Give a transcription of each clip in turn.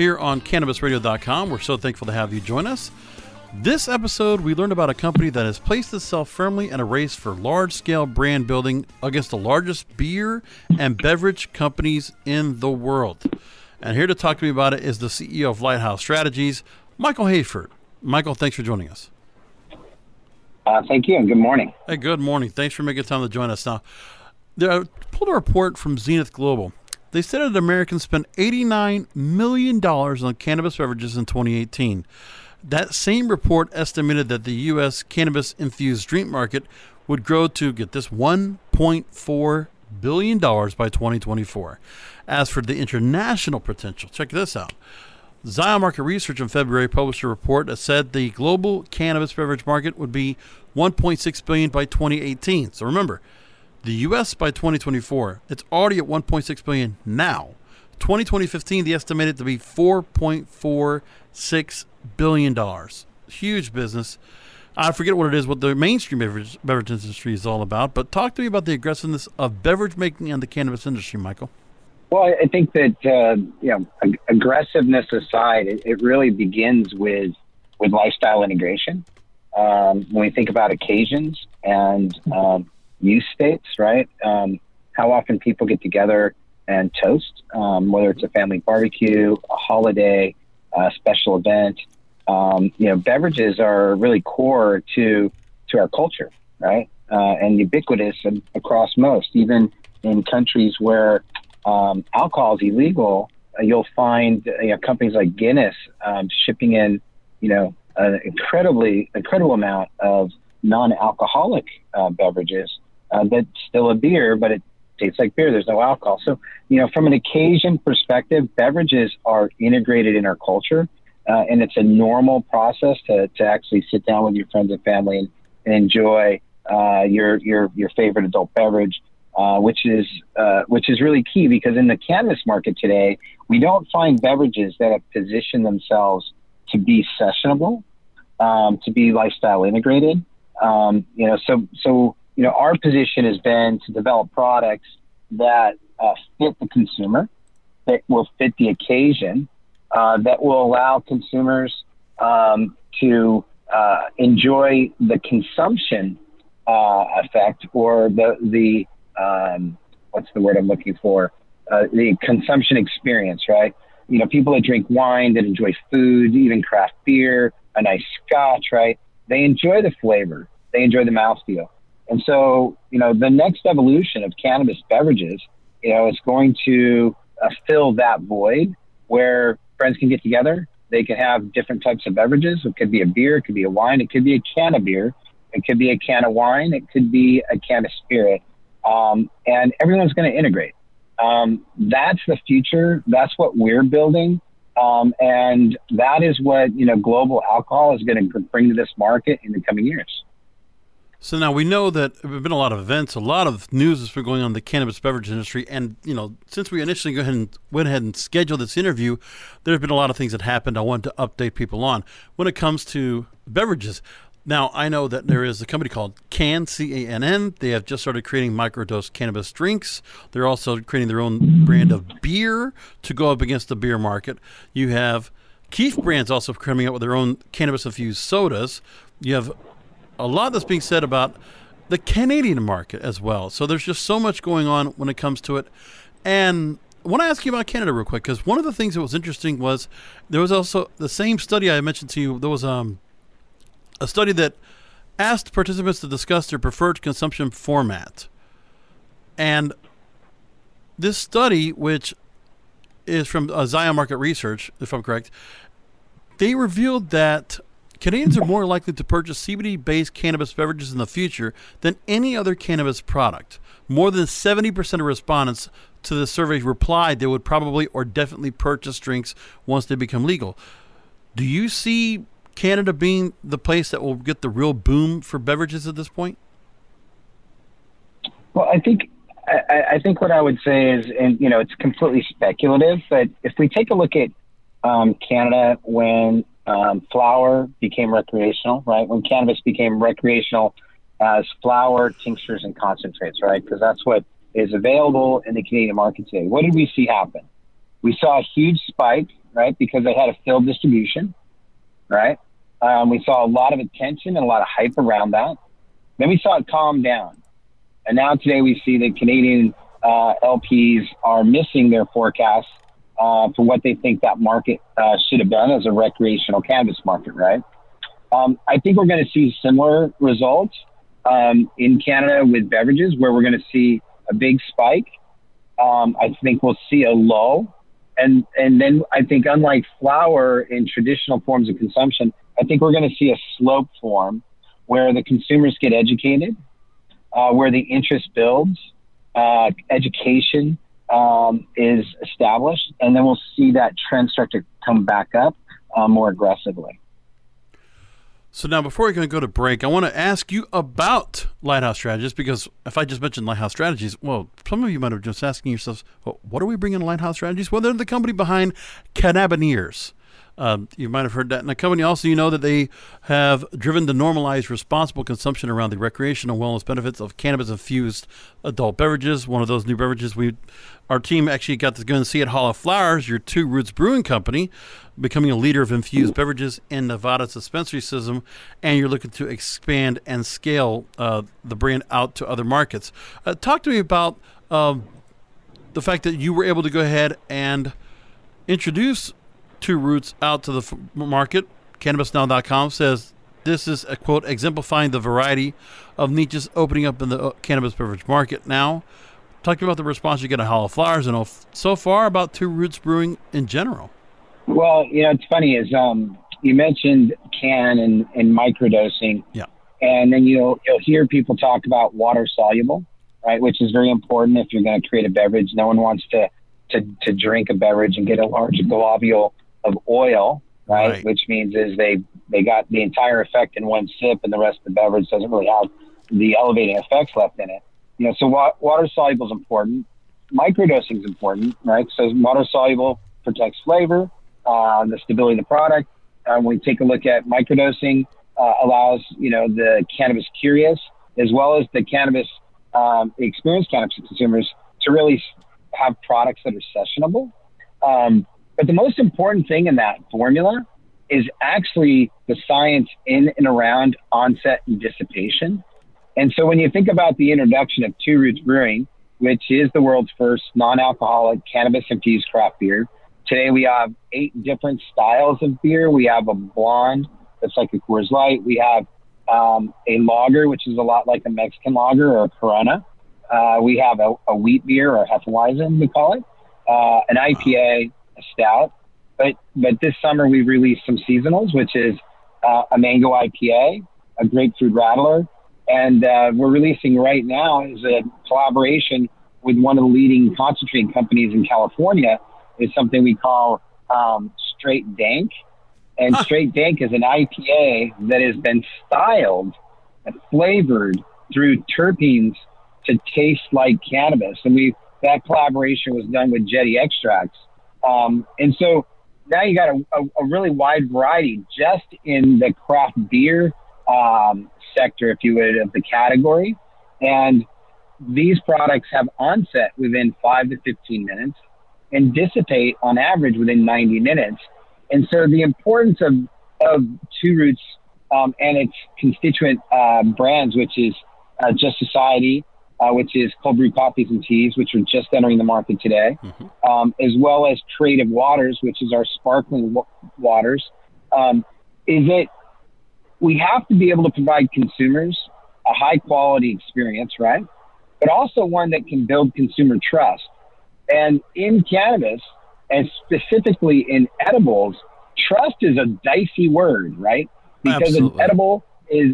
here on CannabisRadio.com. We're so thankful to have you join us. This episode, we learned about a company that has placed itself firmly in a race for large scale brand building against the largest beer and beverage companies in the world. And here to talk to me about it is the CEO of Lighthouse Strategies, Michael Hayford. Michael, thanks for joining us. Uh, thank you, and good morning. Hey, good morning. Thanks for making time to join us. Now, I pulled a report from Zenith Global they said that Americans spent $89 million on cannabis beverages in 2018. That same report estimated that the U.S. cannabis infused drink market would grow to, get this, $1.4 billion by 2024. As for the international potential, check this out. Zion Market Research in February published a report that said the global cannabis beverage market would be 1.6 billion by 2018. So remember, the U.S. by 2024, it's already at 1.6 billion now. 2015, the estimated to be 4.46 billion dollars. Huge business. I forget what it is, what the mainstream beverage, beverage industry is all about. But talk to me about the aggressiveness of beverage making and the cannabis industry, Michael. Well, I think that uh, you know, ag- aggressiveness aside, it, it, really begins with with lifestyle integration. Um, when we think about occasions and um, use states, right? Um, how often people get together and toast, um, whether it's a family barbecue, a holiday, a special event. Um, you know, beverages are really core to to our culture, right? Uh, and ubiquitous across most, even in countries where um, alcohol is illegal. Uh, you'll find you know, companies like Guinness um, shipping in, you know, an incredibly incredible amount of non-alcoholic uh, beverages uh, that's still a beer, but it tastes like beer. There's no alcohol. So, you know, from an occasion perspective, beverages are integrated in our culture. Uh, and it's a normal process to, to actually sit down with your friends and family and, and enjoy uh, your, your, your favorite adult beverage. Uh, which is uh, which is really key because in the cannabis market today, we don't find beverages that have positioned themselves to be sessionable, um, to be lifestyle integrated. Um, you know, so so you know, our position has been to develop products that uh, fit the consumer, that will fit the occasion, uh, that will allow consumers um, to uh, enjoy the consumption uh, effect or the the um, what's the word I'm looking for? Uh, the consumption experience, right? You know, people that drink wine, that enjoy food, even craft beer, a nice scotch, right? They enjoy the flavor, they enjoy the mouthfeel. And so, you know, the next evolution of cannabis beverages, you know, is going to uh, fill that void where friends can get together. They can have different types of beverages. It could be a beer, it could be a wine, it could be a can of beer, it could be a can of wine, it could be a can of spirit. Um, and everyone's going to integrate. Um, that's the future. That's what we're building. Um, and that is what, you know, global alcohol is going to bring to this market in the coming years. So now we know that there have been a lot of events, a lot of news has been going on in the cannabis beverage industry, and you know, since we initially go ahead and went ahead and scheduled this interview, there have been a lot of things that happened. I wanted to update people on when it comes to beverages. Now I know that there is a company called Cann C A N N. They have just started creating microdose cannabis drinks. They're also creating their own brand of beer to go up against the beer market. You have Keef Brands also coming out with their own cannabis infused sodas. You have a lot that's being said about the Canadian market as well. So there's just so much going on when it comes to it. And I want to ask you about Canada real quick because one of the things that was interesting was there was also the same study I mentioned to you. There was um, a study that asked participants to discuss their preferred consumption format. And this study, which is from uh, Zion Market Research, if I'm correct, they revealed that Canadians are more likely to purchase CBD based cannabis beverages in the future than any other cannabis product. more than 70% of respondents to the survey replied they would probably or definitely purchase drinks once they become legal. Do you see Canada being the place that will get the real boom for beverages at this point? Well, I think I, I think what I would say is, and you know, it's completely speculative, but if we take a look at um, Canada when um, flower became recreational, right? When cannabis became recreational as flower, tinctures, and concentrates, right? Because that's what is available in the Canadian market today. What did we see happen? We saw a huge spike, right? Because they had a filled distribution, right? Um, we saw a lot of attention and a lot of hype around that. Then we saw it calm down. And now today we see that Canadian uh, LPs are missing their forecasts uh, for what they think that market uh, should have done as a recreational cannabis market, right? Um, I think we're going to see similar results um, in Canada with beverages, where we're going to see a big spike. Um, I think we'll see a low, and and then I think unlike flower in traditional forms of consumption, I think we're going to see a slope form where the consumers get educated, uh, where the interest builds, uh, education um, is established, and then we'll see that trend start to come back up uh, more aggressively. So now, before we're going to go to break, I want to ask you about Lighthouse Strategies because if I just mentioned Lighthouse Strategies, well, some of you might have just asking yourselves, well, what are we bringing Lighthouse Strategies? Well, they're the company behind Cannabineers. Um, you might have heard that the company. Also, you know that they have driven to normalize responsible consumption around the recreational wellness benefits of cannabis-infused adult beverages. One of those new beverages we, our team actually got to go and see at Hall of Flowers, your Two Roots Brewing Company, becoming a leader of infused beverages in Nevada's dispensary system, and you're looking to expand and scale uh, the brand out to other markets. Uh, talk to me about um, the fact that you were able to go ahead and introduce two roots out to the f- market. CannabisNow.com says this is a quote exemplifying the variety of niches opening up in the uh, cannabis beverage market now. Talking about the response you get at Hall of Flowers and so far about Two Roots Brewing in general. Well, you know, it's funny is um, you mentioned Cann and, and microdosing. Yeah. And then you'll you'll hear people talk about water soluble, right? Which is very important if you're going to create a beverage. No one wants to, to to drink a beverage and get a large globule of oil, right? right? Which means is they they got the entire effect in one sip, and the rest of the beverage doesn't really have the elevating effects left in it. You know, so wa- water soluble is important. Microdosing is important, right? So water soluble protects flavor, uh, the stability of the product. Uh, when we take a look at microdosing, uh, allows you know the cannabis curious as well as the cannabis um, experienced cannabis consumers to really have products that are sessionable. Um, but the most important thing in that formula is actually the science in and around onset and dissipation. And so when you think about the introduction of Two Roots Brewing, which is the world's first non-alcoholic cannabis infused craft beer, today we have eight different styles of beer. We have a blonde that's like a Coors Light. We have um, a lager, which is a lot like a Mexican lager or a Corona. Uh, we have a, a, wheat beer or Hefeweizen, we call it, uh, an IPA, stout. But but this summer we've released some seasonals, which is uh, a mango IPA, a grapefruit rattler, and uh, we're releasing right now is a collaboration with one of the leading concentrate companies in California. Is something we call um, Straight Dank, and huh. Straight Dank is an IPA that has been styled and flavored through terpenes to taste like cannabis, and we that collaboration was done with Jetty Extracts um, and so now you got a, a, a, really wide variety just in the craft beer um, sector, if you would, of the category. And these products have onset within five to 15 minutes and dissipate on average within 90 minutes. And so the importance of, of Two Roots um, and its constituent uh, brands, which is uh, Just Society, uh, which is cold brew coffees and teas, which are just entering the market today, mm-hmm. um, as well as Creative Waters, which is our sparkling w- waters, um, is that we have to be able to provide consumers a high quality experience, right? But also one that can build consumer trust. And in cannabis, and specifically in edibles, trust is a dicey word, right? Because Absolutely. an edible is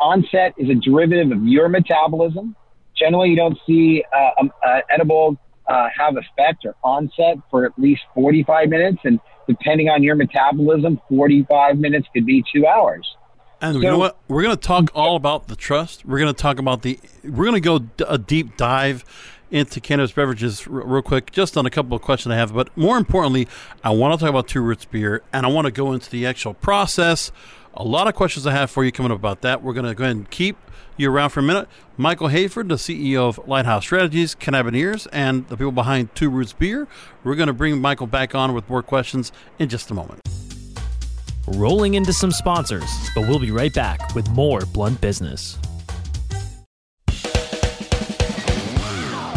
onset is a derivative of your metabolism generally you don't see uh, um, uh, edible uh, have effect or onset for at least 45 minutes, and depending on your metabolism, 45 minutes could be two hours. And so, you know what? We're going to talk all about the trust. We're going to talk about the. We're going to go d- a deep dive into cannabis beverages r- real quick, just on a couple of questions I have. But more importantly, I want to talk about Two Roots beer, and I want to go into the actual process. A lot of questions I have for you coming up about that. We're going to go ahead and keep you around for a minute. Michael Hayford, the CEO of Lighthouse Strategies, Cannabineers, and the people behind Two Roots Beer. We're going to bring Michael back on with more questions in just a moment. Rolling into some sponsors, but we'll be right back with more Blunt Business.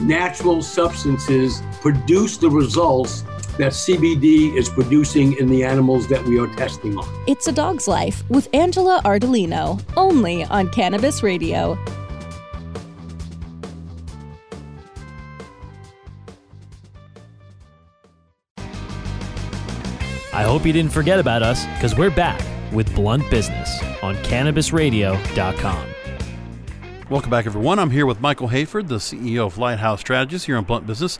natural substances produce the results that CBD is producing in the animals that we are testing on. It's a Dog's Life with Angela Ardolino, only on Cannabis Radio. I hope you didn't forget about us because we're back with Blunt Business on CannabisRadio.com. Welcome back, everyone. I'm here with Michael Hayford, the CEO of Lighthouse Strategies here on Blunt Business.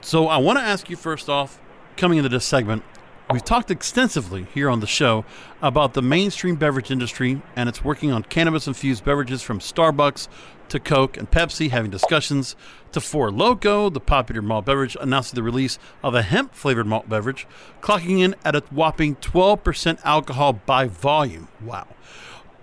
So, I want to ask you first off, coming into this segment, we've talked extensively here on the show about the mainstream beverage industry and it's working on cannabis infused beverages from Starbucks to Coke and Pepsi, having discussions to Four Loco, the popular malt beverage, announcing the release of a hemp flavored malt beverage, clocking in at a whopping 12% alcohol by volume. Wow.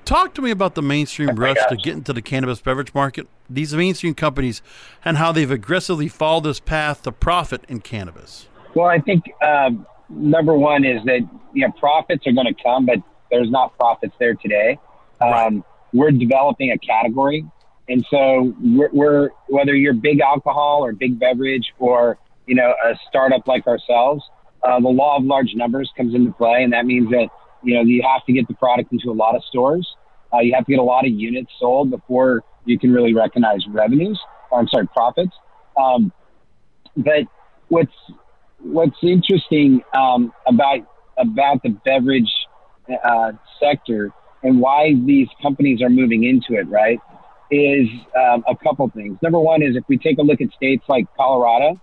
Talk to me about the mainstream oh rush to get into the cannabis beverage market, these mainstream companies, and how they've aggressively followed this path to profit in cannabis. Well, I think um, number one is that you know profits are going to come, but there's not profits there today. Um, right. We're developing a category, and so we're, we're whether you're big alcohol or big beverage or you know a startup like ourselves, uh, the law of large numbers comes into play, and that means that you know, you have to get the product into a lot of stores. Uh, you have to get a lot of units sold before you can really recognize revenues. Or, I'm sorry, profits. Um, but what's what's interesting um, about about the beverage uh, sector and why these companies are moving into it, right, is um, a couple things. Number one is if we take a look at states like Colorado,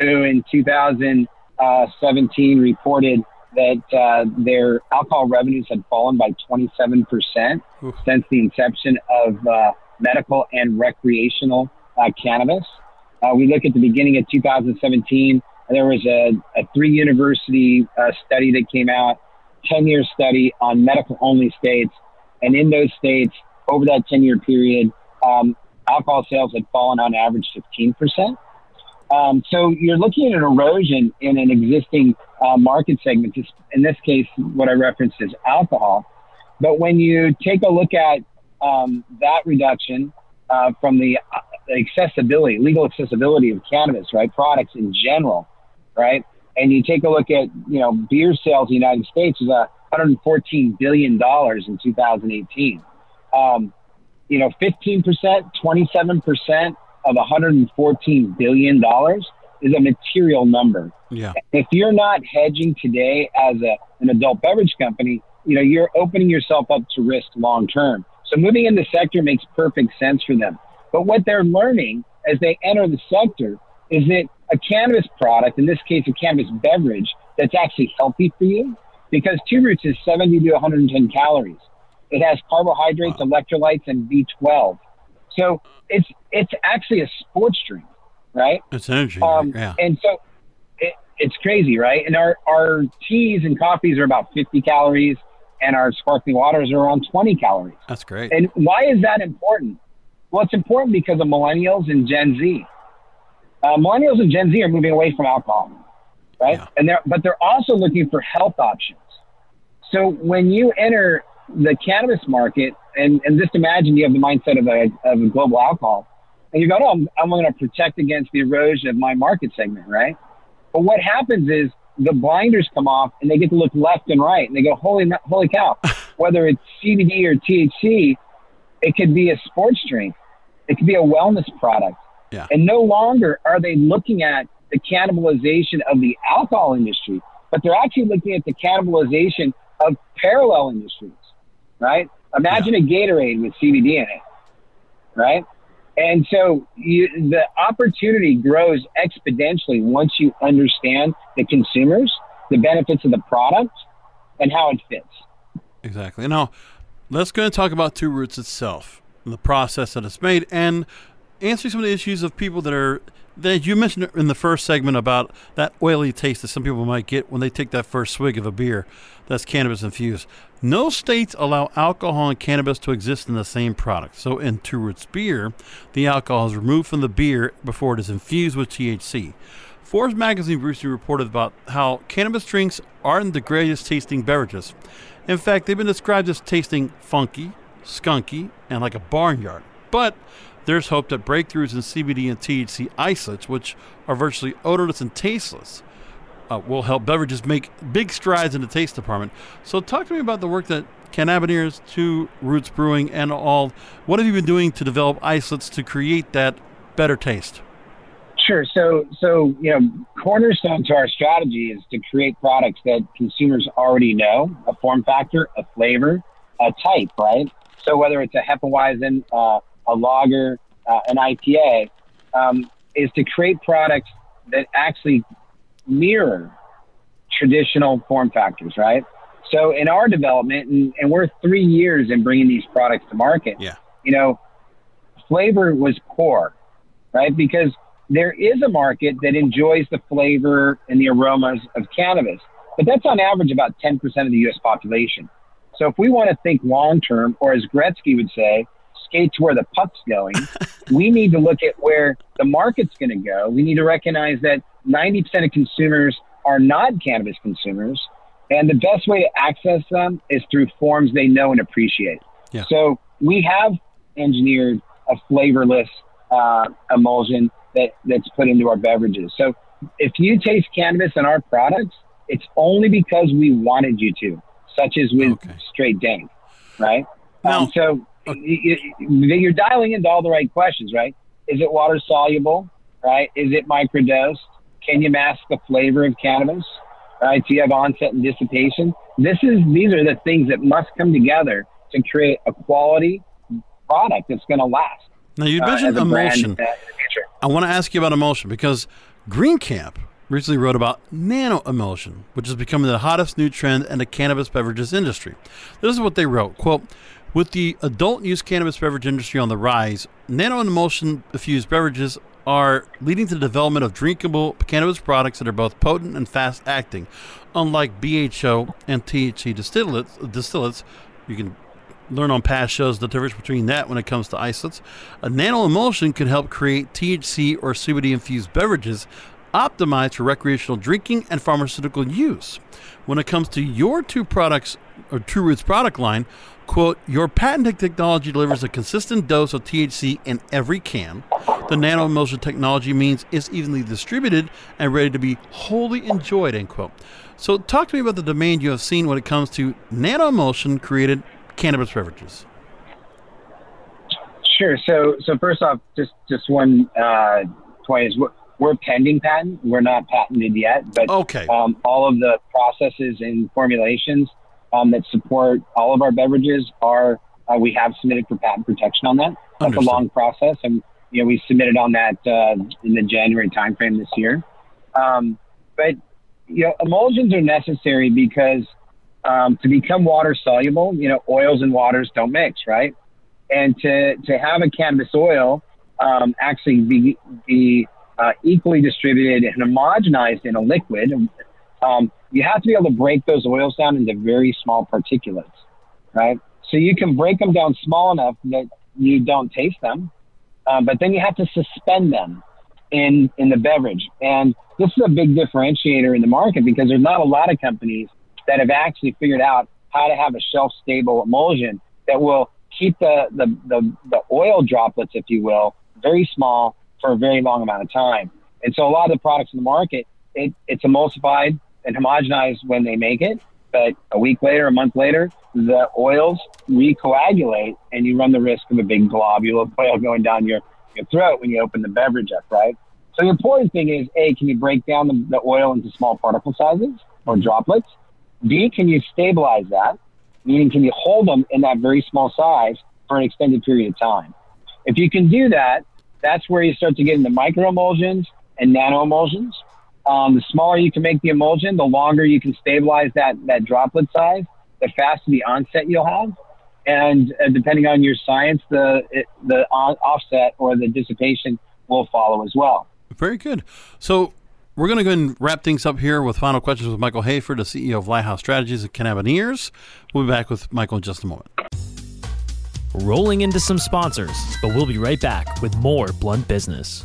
who in 2017 reported that uh, their alcohol revenues had fallen by 27% Oof. since the inception of uh, medical and recreational uh, cannabis. Uh, we look at the beginning of 2017, there was a, a three university uh, study that came out, 10 year study on medical only states. And in those states, over that 10 year period, um, alcohol sales had fallen on average 15%. Um, so you're looking at an erosion in an existing uh, market segment. In this case, what I referenced is alcohol. But when you take a look at um, that reduction uh, from the uh, accessibility, legal accessibility of cannabis, right, products in general, right, and you take a look at you know beer sales in the United States is a 114 billion dollars in 2018. Um, you know, 15 percent, 27 percent of 114 billion dollars is a material number. Yeah. If you're not hedging today as a, an adult beverage company, you know, you're opening yourself up to risk long term. So moving in the sector makes perfect sense for them. But what they're learning as they enter the sector is that a cannabis product, in this case, a cannabis beverage, that's actually healthy for you because Two Roots is 70 to 110 calories. It has carbohydrates, wow. electrolytes, and B12. So it's it's actually a sports drink, right? It's energy, um, yeah. And so it, it's crazy, right? And our our teas and coffees are about 50 calories, and our sparkling waters are around 20 calories. That's great. And why is that important? Well, it's important because of millennials and Gen Z. Uh, millennials and Gen Z are moving away from alcohol, right? Yeah. And they're but they're also looking for health options. So when you enter the cannabis market, and, and just imagine you have the mindset of a, of a global alcohol, and you go, oh, I'm, I'm going to protect against the erosion of my market segment, right? But what happens is the blinders come off and they get to look left and right, and they go, holy, holy cow, whether it's CBD or THC, it could be a sports drink, it could be a wellness product. Yeah. And no longer are they looking at the cannibalization of the alcohol industry, but they're actually looking at the cannibalization of parallel industries right? Imagine yeah. a Gatorade with CBD in it, right? And so you, the opportunity grows exponentially once you understand the consumers, the benefits of the product, and how it fits. Exactly. Now, let's go and talk about Two Roots itself, the process that it's made, and answer some of the issues of people that are that you mentioned in the first segment about that oily taste that some people might get when they take that first swig of a beer that's cannabis infused. No states allow alcohol and cannabis to exist in the same product. So in Two beer, the alcohol is removed from the beer before it is infused with THC. Forbes magazine recently reported about how cannabis drinks aren't the greatest tasting beverages. In fact, they've been described as tasting funky, skunky, and like a barnyard. But there's hope that breakthroughs in CBD and THC isolates, which are virtually odorless and tasteless, uh, will help beverages make big strides in the taste department. So, talk to me about the work that Cannabineers, Two Roots Brewing, and all. What have you been doing to develop isolates to create that better taste? Sure. So, so you know, cornerstone to our strategy is to create products that consumers already know: a form factor, a flavor, a type, right? So, whether it's a Hefeweizen, uh, a lager, uh, an IPA, um, is to create products that actually mirror traditional form factors, right? So in our development, and, and we're three years in bringing these products to market. Yeah. You know, flavor was core, right? Because there is a market that enjoys the flavor and the aromas of cannabis, but that's on average about 10% of the U.S. population. So if we want to think long term, or as Gretzky would say, skate to where the puck's going, we need to look at where the market's going to go. We need to recognize that 90% of consumers are not cannabis consumers. And the best way to access them is through forms they know and appreciate. Yeah. So we have engineered a flavorless uh, emulsion that, that's put into our beverages. So if you taste cannabis in our products, it's only because we wanted you to, such as with okay. straight dank, right? Now, um, so okay. you're dialing into all the right questions, right? Is it water soluble? Right? Is it microdosed? Can you mask the flavor of cannabis? Right? Do you have onset and dissipation? This is these are the things that must come together to create a quality product that's going to last. Now you uh, mentioned uh, emulsion. I want to ask you about emulsion because Green Camp recently wrote about nano emulsion, which is becoming the hottest new trend in the cannabis beverages industry. This is what they wrote: "Quote." With the adult use cannabis beverage industry on the rise, nano emulsion infused beverages are leading to the development of drinkable cannabis products that are both potent and fast acting. Unlike BHO and THC distillates, distillates, you can learn on past shows the difference between that when it comes to isolates. A nano emulsion can help create THC or CBD infused beverages optimized for recreational drinking and pharmaceutical use. When it comes to your two products or True Roots product line, quote, your patented technology delivers a consistent dose of THC in every can. The nano emulsion technology means it's evenly distributed and ready to be wholly enjoyed, end quote. So talk to me about the demand you have seen when it comes to nano emulsion created cannabis beverages. Sure. So, so first off, just just one uh, point is we're, we're pending patent. We're not patented yet, but okay. Um, all of the processes and formulations um, that support all of our beverages are uh, we have submitted for patent protection on that. That's Understood. a long process, and you know we submitted on that uh, in the January timeframe this year. Um, but you know, emulsions are necessary because um, to become water soluble, you know, oils and waters don't mix, right? And to to have a cannabis oil um, actually be be uh, equally distributed and homogenized in a liquid, um, you have to be able to break those oils down into very small particulates, right? So you can break them down small enough that you don't taste them, uh, but then you have to suspend them in in the beverage. And this is a big differentiator in the market because there's not a lot of companies that have actually figured out how to have a shelf stable emulsion that will keep the, the, the, the oil droplets, if you will, very small for a very long amount of time. And so a lot of the products in the market, it, it's emulsified and homogenized when they make it. But a week later, a month later, the oils recoagulate and you run the risk of a big globule of oil going down your, your throat when you open the beverage up, right? So the important thing is, A, can you break down the, the oil into small particle sizes or droplets? B, can you stabilize that? Meaning, can you hold them in that very small size for an extended period of time? If you can do that, that's where you start to get into micro emulsions and nano emulsions. Um, the smaller you can make the emulsion, the longer you can stabilize that, that droplet size, the faster the onset you'll have. And uh, depending on your science, the, it, the on, offset or the dissipation will follow as well. Very good. So we're going to go and wrap things up here with final questions with Michael Hayford, the CEO of Lighthouse Strategies at Cannabineers. We'll be back with Michael in just a moment. Rolling into some sponsors, but we'll be right back with more Blunt Business.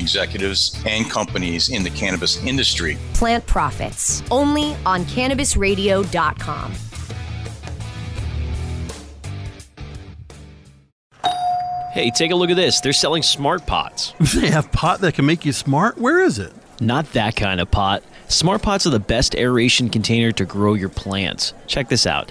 executives and companies in the cannabis industry. Plant Profits, only on cannabisradio.com. Hey, take a look at this. They're selling smart pots. They have pot that can make you smart? Where is it? Not that kind of pot. Smart pots are the best aeration container to grow your plants. Check this out.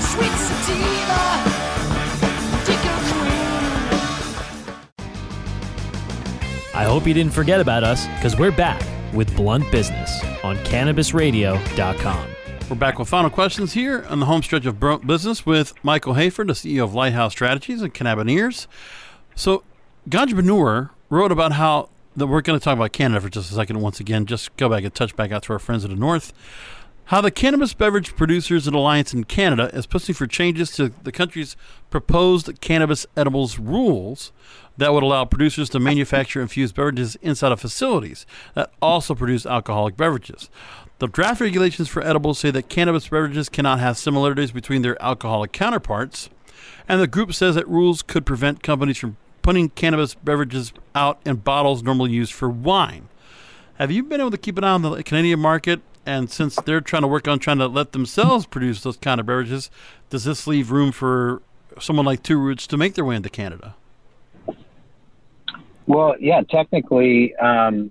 Sweet sativa, I hope you didn't forget about us because we're back with Blunt Business on CannabisRadio.com. We're back with final questions here on the home stretch of Bro- business with Michael Hayford, the CEO of Lighthouse Strategies and Cannabineers. So, Ganjapreneur wrote about how that we're going to talk about Canada for just a second. Once again, just go back and touch back out to our friends in the north. How the Cannabis Beverage Producers and Alliance in Canada is pushing for changes to the country's proposed cannabis edibles rules that would allow producers to manufacture infused beverages inside of facilities that also produce alcoholic beverages. The draft regulations for edibles say that cannabis beverages cannot have similarities between their alcoholic counterparts, and the group says that rules could prevent companies from putting cannabis beverages out in bottles normally used for wine. Have you been able to keep an eye on the Canadian market? And since they're trying to work on trying to let themselves produce those kind of beverages, does this leave room for someone like Two Roots to make their way into Canada? Well, yeah, technically, um,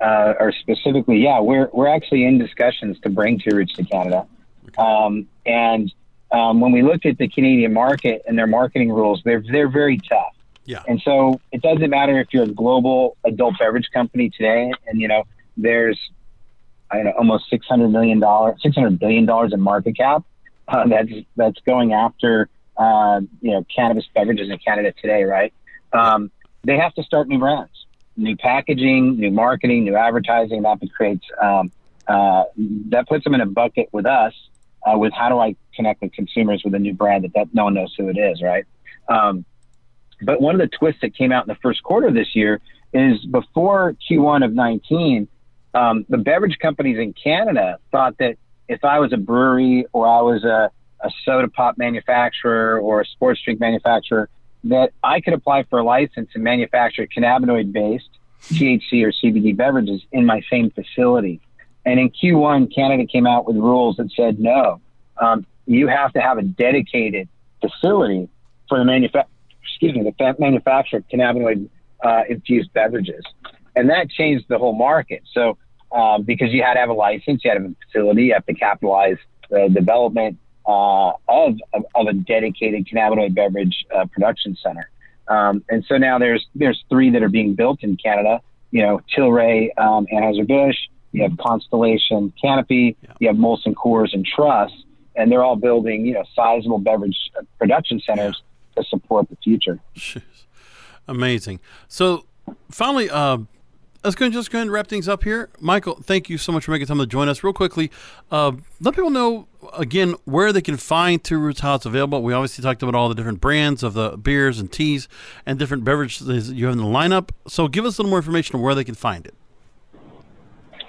uh, or specifically, yeah, we're we're actually in discussions to bring Two Roots to Canada. Um, and um, when we looked at the Canadian market and their marketing rules, they're they're very tough. Yeah. And so it doesn't matter if you're a global adult beverage company today, and you know there's I don't know almost six hundred million dollars, six hundred billion dollars in market cap. Uh, that's that's going after uh, you know cannabis beverages in Canada today, right? Um, they have to start new brands, new packaging, new marketing, new advertising. That creates um, uh, that puts them in a bucket with us uh, with how do I connect with consumers with a new brand that, that no one knows who it is, right? Um, but one of the twists that came out in the first quarter of this year is before Q1 of 19, um, the beverage companies in Canada thought that if I was a brewery or I was a, a soda pop manufacturer or a sports drink manufacturer, that I could apply for a license and manufacture cannabinoid based THC or CBD beverages in my same facility. And in Q1, Canada came out with rules that said no, um, you have to have a dedicated facility for the manufa- excuse me, the fa- manufacture of cannabinoid uh, infused beverages, and that changed the whole market. So um, because you had to have a license, you had to have a facility, you have to capitalize the development uh, of, of, of a dedicated cannabinoid beverage uh, production center. Um, and so now there's there's three that are being built in Canada. You know, Tilray, um, Anheuser Busch. You have Constellation, Canopy. You have Molson Coors and Truss, and they're all building you know sizable beverage uh, production centers to support the future. Amazing. So finally, uh, let's go and just go ahead and wrap things up here. Michael, thank you so much for making time to join us. Real quickly, uh, let people know again where they can find Two Roots, how it's available. We obviously talked about all the different brands of the beers and teas and different beverages you have in the lineup. So give us a little more information on where they can find it.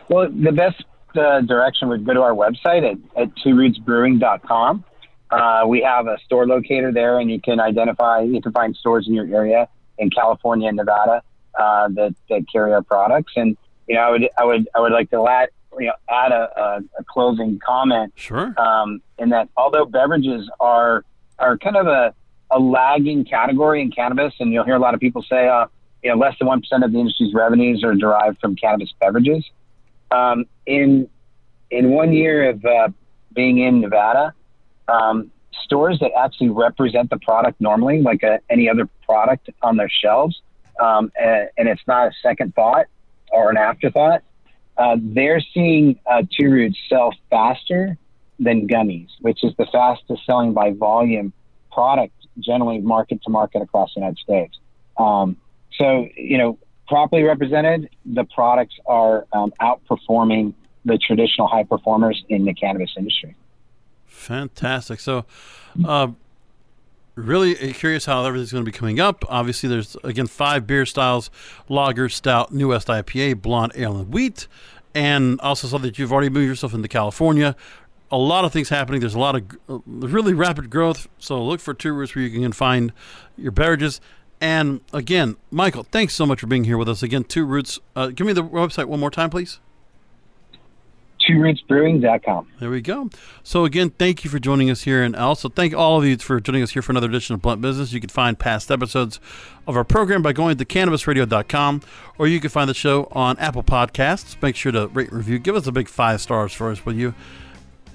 Well, the best uh, direction would go to our website at, at tworootsbrewing.com. Uh, we have a store locator there, and you can identify, you can find stores in your area in California and Nevada uh, that, that carry our products. And you know, I would, I would, I would like to add, you know, add a, a, a closing comment. Sure. Um, in that, although beverages are are kind of a, a lagging category in cannabis, and you'll hear a lot of people say, uh, you know, less than one percent of the industry's revenues are derived from cannabis beverages. Um, in in one year of uh, being in Nevada, um, stores that actually represent the product normally, like a, any other product on their shelves, um, and, and, it's not a second thought or an afterthought, uh, they're seeing uh, Two Roots sell faster than gummies, which is the fastest selling by volume product generally market to market across the United States. Um, so, you know, properly represented, the products are um, outperforming the traditional high performers in the cannabis industry. Fantastic. So, uh, really curious how everything's going to be coming up. Obviously, there's again five beer styles: lager, stout, New West IPA, blonde ale, and wheat. And also saw that you've already moved yourself into California. A lot of things happening. There's a lot of uh, really rapid growth. So look for tours where you can find your beverages. And again, Michael, thanks so much for being here with us. Again, Two Roots. Uh, give me the website one more time, please. TwoRootsBrewing.com. There we go. So again, thank you for joining us here, and also thank all of you for joining us here for another edition of Blunt Business. You can find past episodes of our program by going to CannabisRadio.com, or you can find the show on Apple Podcasts. Make sure to rate review. Give us a big five stars for us, will you?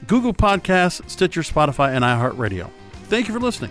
Google Podcasts, Stitcher, Spotify, and iHeartRadio. Thank you for listening.